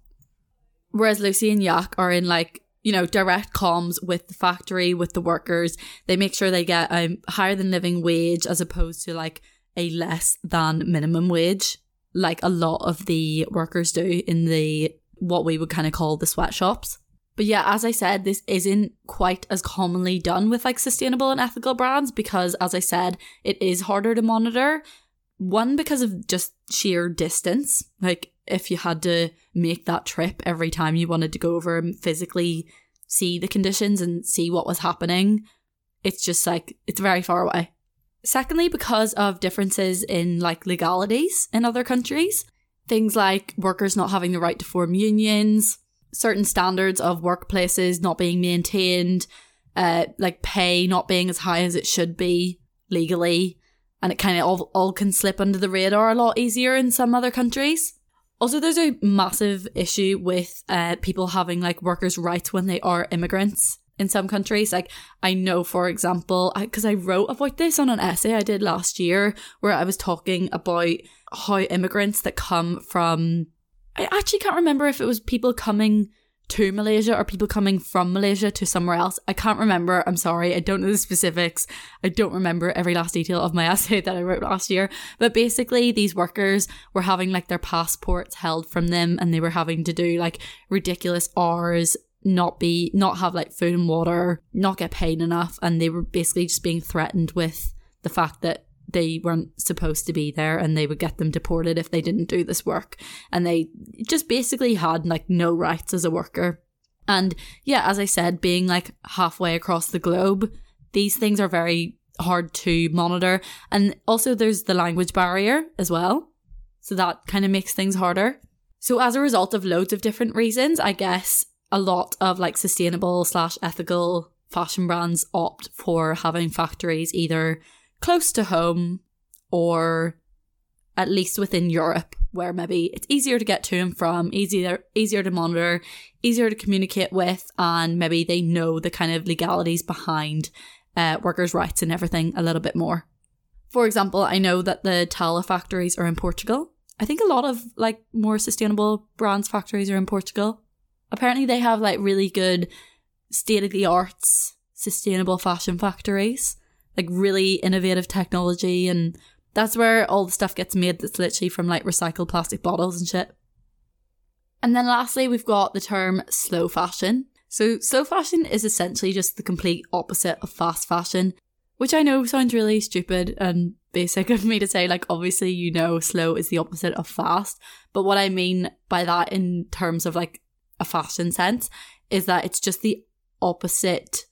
Whereas Lucy and Yak are in like you know, direct comms with the factory, with the workers. They make sure they get a higher than living wage as opposed to like a less than minimum wage, like a lot of the workers do in the what we would kind of call the sweatshops. But yeah, as I said, this isn't quite as commonly done with like sustainable and ethical brands because, as I said, it is harder to monitor. One, because of just sheer distance. Like, if you had to make that trip every time you wanted to go over and physically see the conditions and see what was happening, it's just like, it's very far away. Secondly, because of differences in like legalities in other countries, things like workers not having the right to form unions, certain standards of workplaces not being maintained, uh, like pay not being as high as it should be legally, and it kind of all, all can slip under the radar a lot easier in some other countries. Also, there's a massive issue with uh, people having like workers' rights when they are immigrants in some countries. Like, I know, for example, because I, I, wrote about this on an essay I did last year where I was talking about how immigrants that come from, I actually can't remember if it was people coming to Malaysia or people coming from Malaysia to somewhere else. I can't remember. I'm sorry. I don't know the specifics. I don't remember every last detail of my <laughs> essay that I wrote last year. But basically, these workers were having like their passports held from them and they were having to do like ridiculous hours not be not have like food and water not get paid enough and they were basically just being threatened with the fact that they weren't supposed to be there and they would get them deported if they didn't do this work. And they just basically had like no rights as a worker. And yeah, as I said, being like halfway across the globe, these things are very hard to monitor. And also there's the language barrier as well. So that kind of makes things harder. So as a result of loads of different reasons, I guess a lot of like sustainable slash ethical fashion brands opt for having factories either close to home or at least within Europe where maybe it's easier to get to and from, easier easier to monitor, easier to communicate with, and maybe they know the kind of legalities behind uh, workers' rights and everything a little bit more. For example, I know that the Tala factories are in Portugal. I think a lot of like more sustainable brands factories are in Portugal. Apparently, they have like really good state of the arts sustainable fashion factories like really innovative technology and that's where all the stuff gets made that's literally from like recycled plastic bottles and shit. And then lastly, we've got the term slow fashion. So slow fashion is essentially just the complete opposite of fast fashion, which I know sounds really stupid and basic of me to say. Like, obviously, you know, slow is the opposite of fast. But what I mean by that in terms of like a fashion sense is that it's just the opposite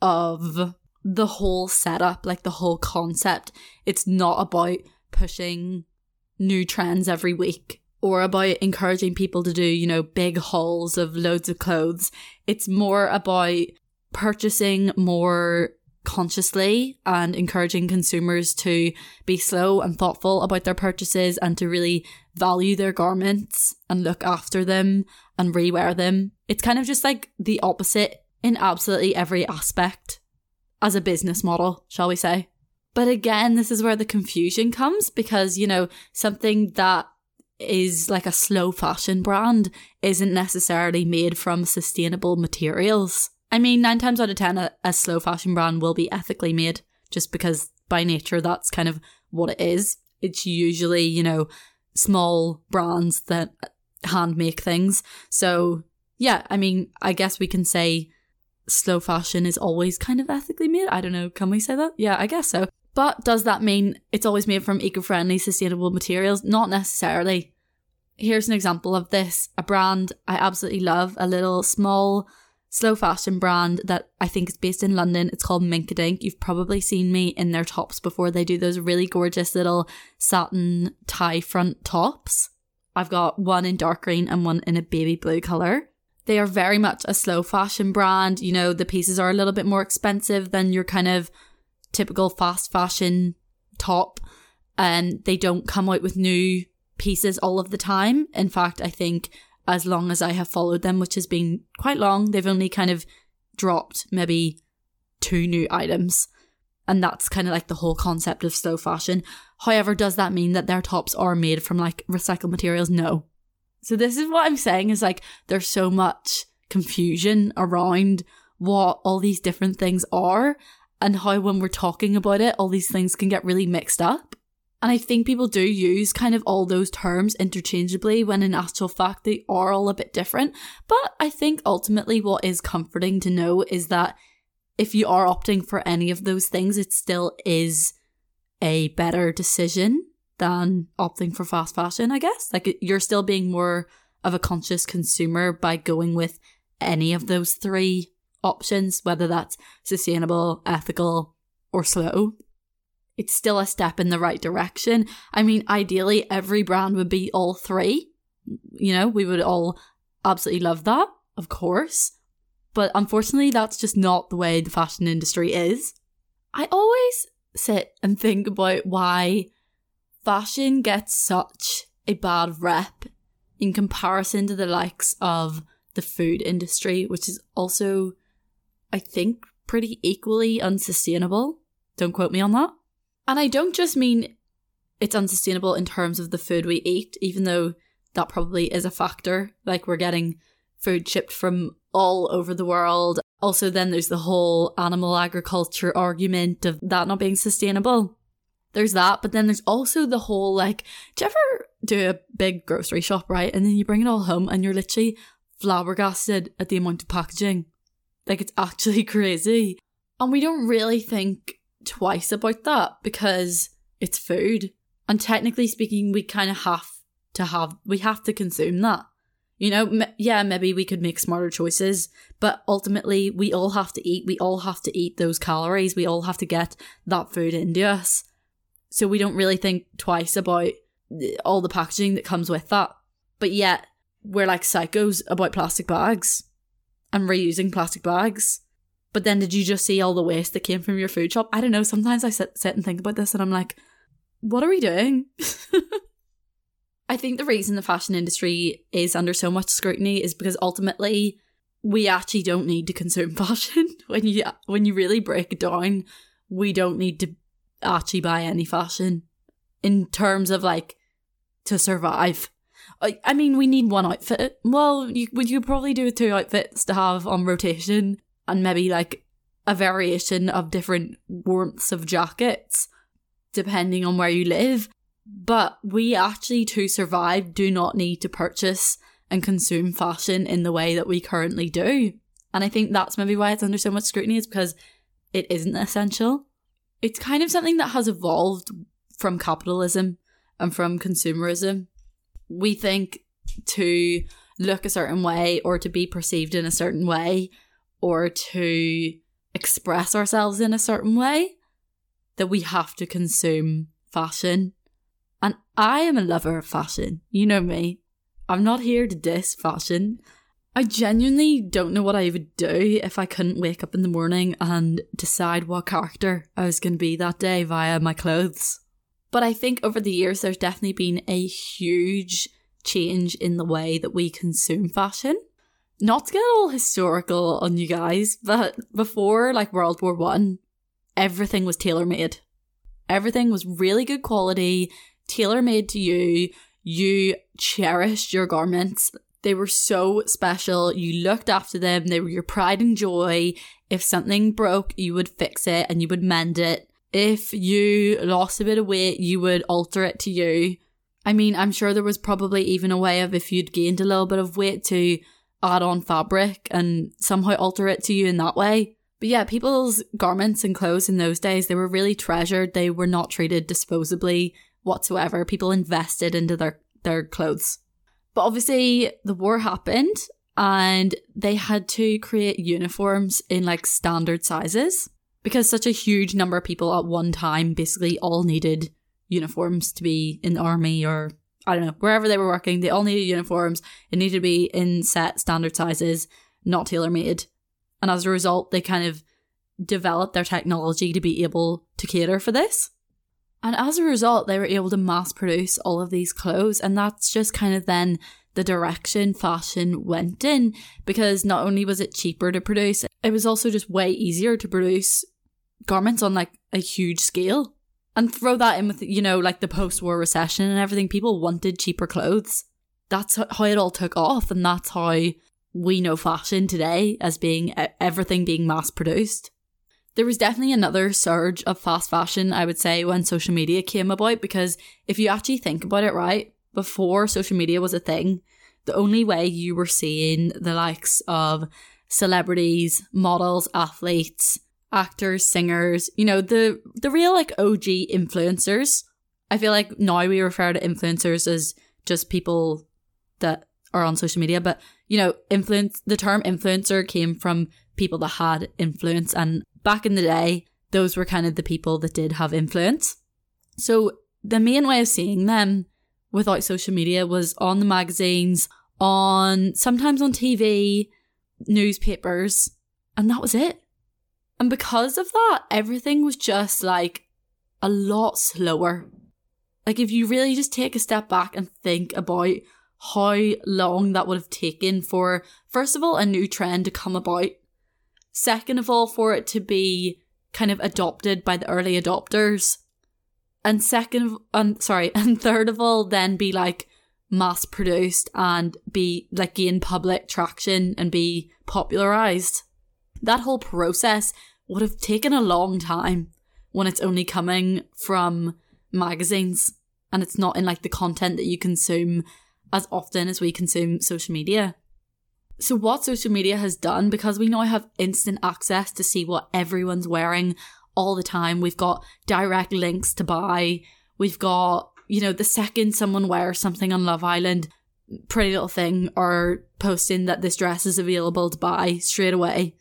of the whole setup, like the whole concept. It's not about pushing new trends every week or about encouraging people to do, you know, big hauls of loads of clothes. It's more about purchasing more consciously and encouraging consumers to be slow and thoughtful about their purchases and to really value their garments and look after them and rewear them. It's kind of just like the opposite in absolutely every aspect as a business model, shall we say. But again, this is where the confusion comes because, you know, something that is like a slow fashion brand isn't necessarily made from sustainable materials. I mean, nine times out of ten, a, a slow fashion brand will be ethically made just because by nature that's kind of what it is. It's usually, you know, small brands that hand make things. So, yeah, I mean, I guess we can say slow fashion is always kind of ethically made. I don't know, can we say that? Yeah, I guess so. But does that mean it's always made from eco friendly, sustainable materials? Not necessarily. Here's an example of this a brand I absolutely love, a little small slow fashion brand that I think is based in London. It's called Minkadink. You've probably seen me in their tops before. They do those really gorgeous little satin tie front tops. I've got one in dark green and one in a baby blue colour. They are very much a slow fashion brand. You know, the pieces are a little bit more expensive than your kind of typical fast fashion top. And they don't come out with new pieces all of the time. In fact, I think as long as I have followed them, which has been quite long. They've only kind of dropped maybe two new items. And that's kind of like the whole concept of slow fashion. However, does that mean that their tops are made from like recycled materials? No. So this is what I'm saying is like there's so much confusion around what all these different things are and how when we're talking about it, all these things can get really mixed up. And I think people do use kind of all those terms interchangeably when in actual fact they are all a bit different. But I think ultimately what is comforting to know is that if you are opting for any of those things, it still is a better decision than opting for fast fashion, I guess. Like you're still being more of a conscious consumer by going with any of those three options, whether that's sustainable, ethical, or slow it's still a step in the right direction. I mean, ideally, every brand would be all three. You know, we would all absolutely love that, of course. But unfortunately, that's just not the way the fashion industry is. I always sit and think about why fashion gets such a bad rep in comparison to the likes of the food industry, which is also, I think, pretty equally unsustainable. Don't quote me on that. And I don't just mean it's unsustainable in terms of the food we eat, even though that probably is a factor. Like we're getting food shipped from all over the world. Also, then there's the whole animal agriculture argument of that not being sustainable. There's that, but then there's also the whole like, do you ever do a big grocery shop, right? And then you bring it all home and you're literally flabbergasted at the amount of packaging. Like, it's actually <laughs> crazy. And we don't really think twice about that because it's food. And technically speaking, we kind of have to have, we have to consume that. You know, m- yeah, maybe we could make smarter choices, but ultimately we all have to eat. We all have to eat those calories. We all have to get that food into us. So we don't really think twice about all the packaging that comes with that. But yet we're like psychos about plastic bags and reusing plastic bags. But then did you just see all the waste that came from your food shop? I don't know. Sometimes I sit, sit and think about this and I'm like, what are we doing? <laughs> I think the reason the fashion industry is under so much scrutiny is because ultimately we actually don't need to consume <laughs> fashion. when you when you really break it down, we don't need to actually buy any fashion in terms of like to survive. I, I mean, we need one outfit. Well, you would you probably do two outfits to have on rotation and maybe like a variation of different warmths of jackets depending on where you live. But we actually, to survive, do not need to purchase and consume fashion in the way that we currently do. And I think that's maybe why it's under so much scrutiny, is because it isn't essential. It's kind of something that has evolved from capitalism and from consumerism. We think to look a certain way or to be perceived in a certain way or to express ourselves in a certain way that we have to consume fashion. And I am a lover of fashion. You know me. I'm not here to diss fashion. I genuinely don't know what I would do if I couldn't wake up in the morning and decide what character I was going to be that day via my clothes. But I think over the years, there's definitely been a huge change in the way that we consume fashion not to get all historical on you guys, but before like World War One, everything was tailor made. Everything was really good quality, tailor made to you. You cherished your garments They were so special. You looked after them. They were your pride and joy. If something broke, you would fix it and you would mend it. If you lost a bit of weight, you would alter it to you. I mean, I'm sure there was probably even a way of if you'd gained a little bit of weight to add on fabric and somehow alter it to you in that way. But yeah, people's garments and clothes in those days, they were really treasured. They were not treated disposably whatsoever. People invested into their, their clothes. But obviously, the war happened and they had to create uniforms in like standard sizes because such a huge number of people at one time basically all needed uniforms to be in the army or I don't know, wherever they were working, they all needed uniforms. It needed to be in set standard sizes, not tailor made. And as a result, they kind of developed their technology to be able to cater for this. And as a result, they were able to mass produce all of these clothes. And that's just kind of then the direction fashion went in because not only was it cheaper to produce, it was also just way easier to produce garments on like a huge scale. And throw that in with, you know, like the post war recession and everything. People wanted cheaper clothes. That's how it all took off. And that's how we know fashion today as being everything being mass produced. There was definitely another surge of fast fashion, I would say, when social media came about, because if you actually think about it, right, before social media was a thing, the only way you were seeing the likes of celebrities, models, athletes, actors, singers, you know, the the real like OG influencers. I feel like now we refer to influencers as just people that are on social media, but you know, influence the term influencer came from people that had influence and back in the day, those were kind of the people that did have influence. So the main way of seeing them without social media was on the magazines, on sometimes on TV, newspapers, and that was it. And because of that, everything was just like a lot slower. Like if you really just take a step back and think about how long that would have taken for, first of all, a new trend to come about Second of all, for it to be kind of adopted by the early adopters. And second, and sorry, <laughs> and third of all, then be like mass produced and be like gain public traction and be popularized. That whole process would have taken a long time when it's only coming from magazines and it's not in like the content that you consume as often as we consume social media. So, what social media has done, because we now have instant access to see what everyone's wearing all the time, we've got direct links to buy, we've got, you know, the second someone wears something on Love Island, Pretty Little Thing are posting that this dress is available to buy straight away.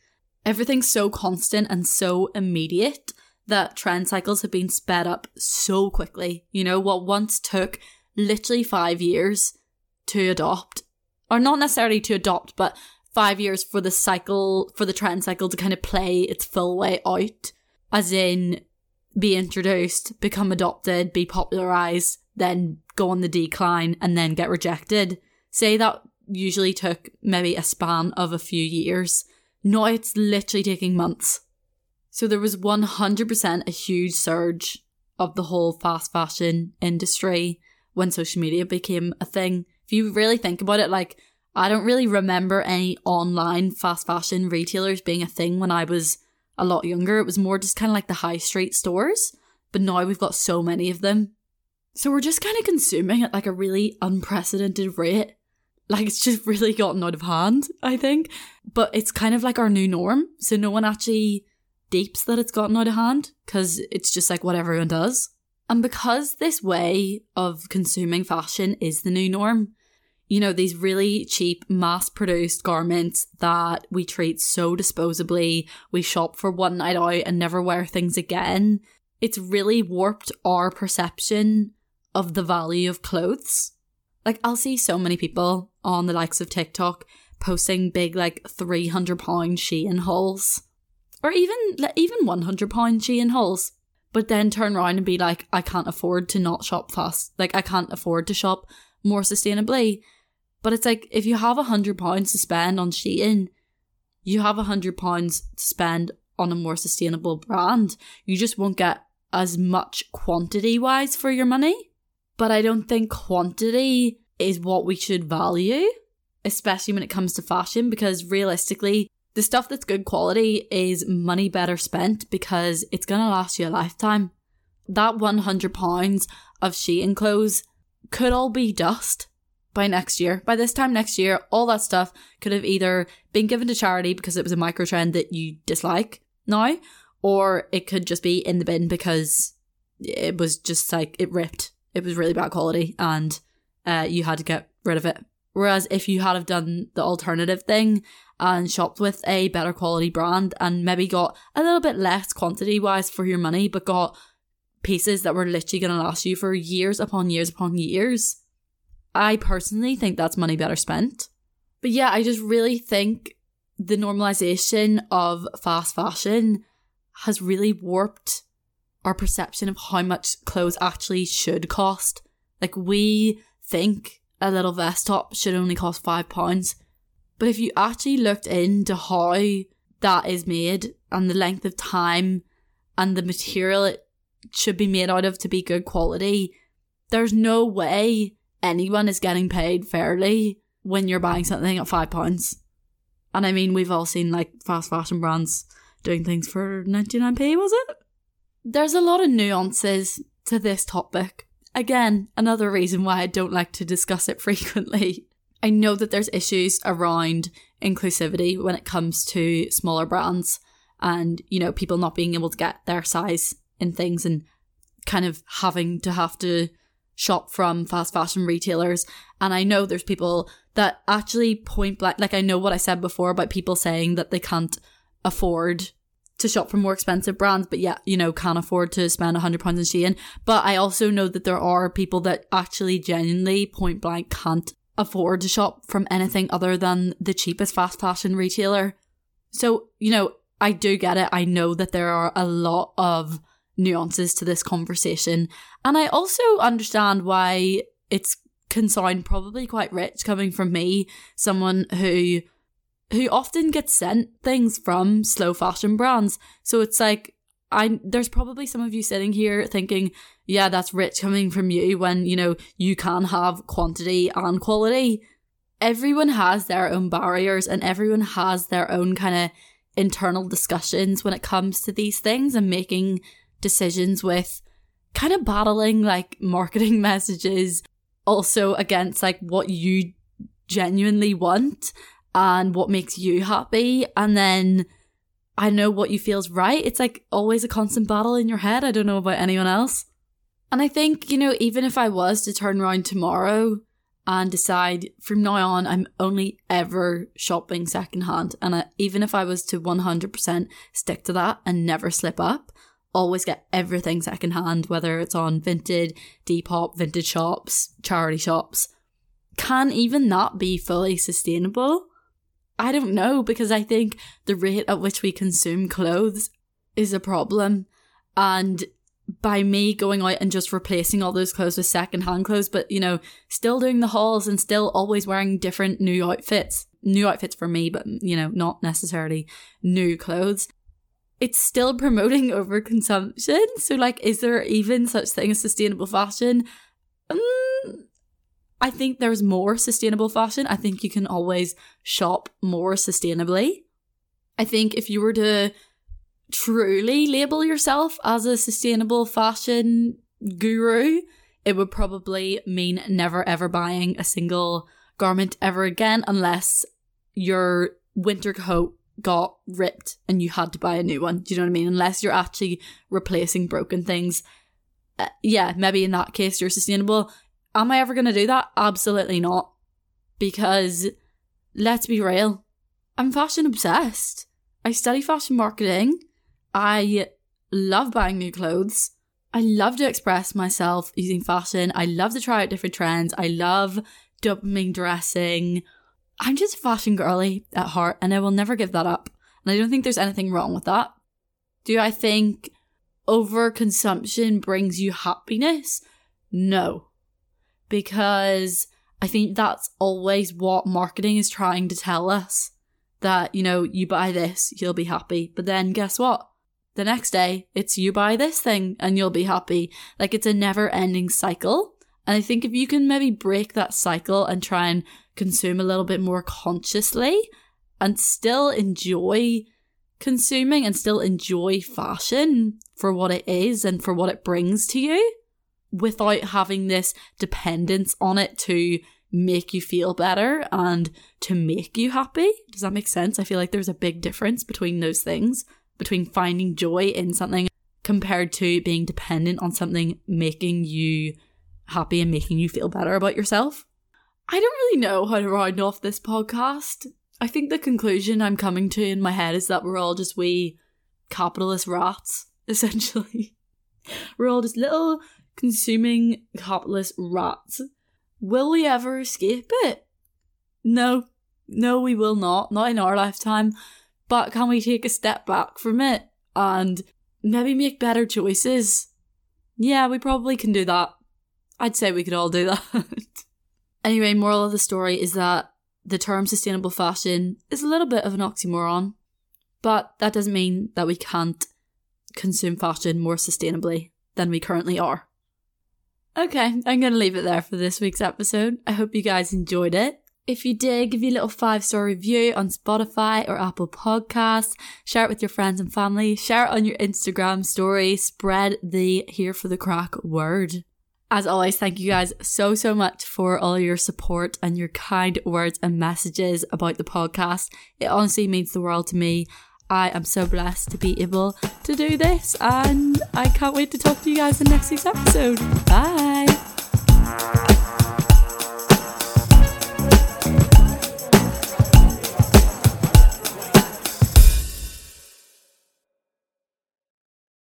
Everything's so constant and so immediate that trend cycles have been sped up so quickly. You know, what once took literally five years to adopt or not necessarily to adopt, but five years for the cycle, for the trend cycle to kind of play its full way out, as in be introduced, become adopted, be popularized, then go on the decline, and then get rejected. Say that usually took maybe a span of a few years. Now it's literally taking months. So there was 100% a huge surge of the whole fast fashion industry when social media became a thing you really think about it, like, I don't really remember any online fast fashion retailers being a thing when I was a lot younger. It was more just kind of like the high street stores, but now we've got so many of them. So we're just kind of consuming at like a really unprecedented rate. Like it's just <laughs> really gotten out of hand, I think. But it's kind of like our new norm. So no one actually deeps that it's gotten out of hand because it's just like what everyone does. And because this way of consuming fashion is the new norm, you know, these really cheap, mass produced garments that we treat so disposably, we shop for one night out and never wear things again, it's really warped our perception of the value of clothes. Like, I'll see so many people on the likes of TikTok posting big, like, £300 Shein hauls, or even, even £100 Shein hauls but then turn around and be like, I can't afford to not shop fast. Like, I can't afford to shop more sustainably. But it's like, if you have a hundred pounds to spend on Shein, you have a hundred pounds to spend on a more sustainable brand. You just won't get as much quantity wise for your money. But I don't think quantity is what we should value. especially when it comes to fashion, because realistically, the stuff that's good quality is money better spent because it's going to last you a lifetime. That £100 of Shein clothes could all be dust by next year. By this time next year, all that stuff could have either been given to charity because it was a micro trend that you dislike now, or it could just be in the bin because it was just like it ripped. It was really bad quality and uh, you had to get rid of it. Whereas if you had have done the alternative thing and shopped with a better quality brand and maybe got a little bit less quantity wise for your money, but got pieces that were literally going to last you for years upon years upon years, I personally think that's money better spent. But yeah, I just really think the normalization of fast fashion has really warped our perception of how much clothes actually should cost. Like we think a little vest top should only cost five pounds. But if you actually looked into how that is made and the length of time and the material it should be made out of to be good quality, there's no way anyone is getting paid fairly when you're buying something at five pounds. And I mean, we've all seen like fast fashion brands doing things for 99p, was it? There's a lot of nuances to this topic. Again, another reason why I don't like to discuss it <laughs> frequently. I know that there's issues around inclusivity when it comes to smaller brands and, you know, people not being able to get their size in things and kind of having to have to shop from fast fashion retailers. And I know there's people that actually point blank, like I know what I said before about people saying that they can't afford to shop from more expensive brands, but yeah, you know, can't afford to spend a hundred pounds in Shein. But I also know that there are people that actually genuinely point blank can't afford to shop from anything other than the cheapest fast fashion retailer. So, you know, I do get it. I know that there are a lot of nuances to this conversation. And I also understand why it's can sound probably quite rich coming from me, someone who who often gets sent things from slow fashion brands. So it's like I there's probably some of you sitting here thinking, yeah, that's rich coming from you when, you know, you can have quantity and quality. Everyone has their own barriers and everyone has their own kind of internal discussions when it comes to these things and making decisions with kind of battling like marketing <laughs> messages also against like what you genuinely want and what makes you happy and then I know what you feels right. It's like always a constant battle in your head. I don't know about anyone else. And I think, you know, even if I was to turn around tomorrow and decide from now on I'm only ever shopping secondhand, and I, even if I was to 100% stick to that and never slip up, always get everything secondhand, whether it's on Vinted, Depop, vintage shops, charity shops, can even that be fully sustainable? I don't know because I think the rate at which we consume clothes is a problem. And by me going out and just replacing all those clothes with secondhand clothes, but you know, still doing the hauls and still always wearing different new outfits, new outfits for me, but you know, not necessarily new clothes. It's still promoting <laughs> overconsumption. So, like, is there even such thing as sustainable fashion? Um, I think there's more sustainable fashion. I think you can always shop more sustainably. I think if you were to truly label yourself as a sustainable fashion guru, it would probably mean never ever buying a single garment ever again unless your winter coat got ripped and you had to buy a new one. Do you know what I mean? Unless you're actually replacing broken things. Uh, yeah, maybe in that case you're sustainable. Am I ever going to do that? Absolutely not. Because let's be real, I'm fashion obsessed. I study fashion marketing. I love buying new clothes. I love to express myself using fashion. I love to try out different trends. I love dopamine dressing. I'm just a fashion girly at heart and I will never give that up. And I don't think there's anything wrong with that. Do I think overconsumption brings you happiness? No because I think that's always what marketing is trying to tell us that, you know, you buy this, you'll be happy. But then guess what? The next day, it's you buy this thing and you'll be happy. Like it's a never ending cycle. And I think if you can maybe break that cycle and try and consume a little bit more consciously and still enjoy consuming and still enjoy fashion for what it is and for what it brings to you without having this dependence on it to make you feel better and to make you happy. Does that make sense? I feel like there's a big difference between those things, between finding joy in something compared to being dependent on something making you happy and making you feel better about yourself. I don't really know how to round off this podcast. I think the conclusion I'm coming to in my head is that we're all just wee capitalist rats, <laughs> essentially. we're all just little consuming capitalist rats. Will we ever escape it? No. No, we will not. Not in our lifetime. But can we take a step back from it and maybe make better choices? Yeah, we probably can do that. I'd say we could all do that. <laughs> anyway, moral of the story is that the term sustainable fashion is a little bit of an oxymoron, but that doesn't mean that we can't consume fashion more sustainably than we currently are. Okay, I'm going to leave it there for this week's episode. I hope you guys enjoyed it. If you did, give you a little five star review on Spotify or Apple Podcasts. Share it with your friends and family. Share it on your Instagram story. Spread the here for the Craic word. As always, thank you guys so, so much for all your support and your kind words and messages about the podcast. It honestly means the world to me. I am so blessed to be able to do this, and I can't wait to talk to you guys in next week's episode. Bye.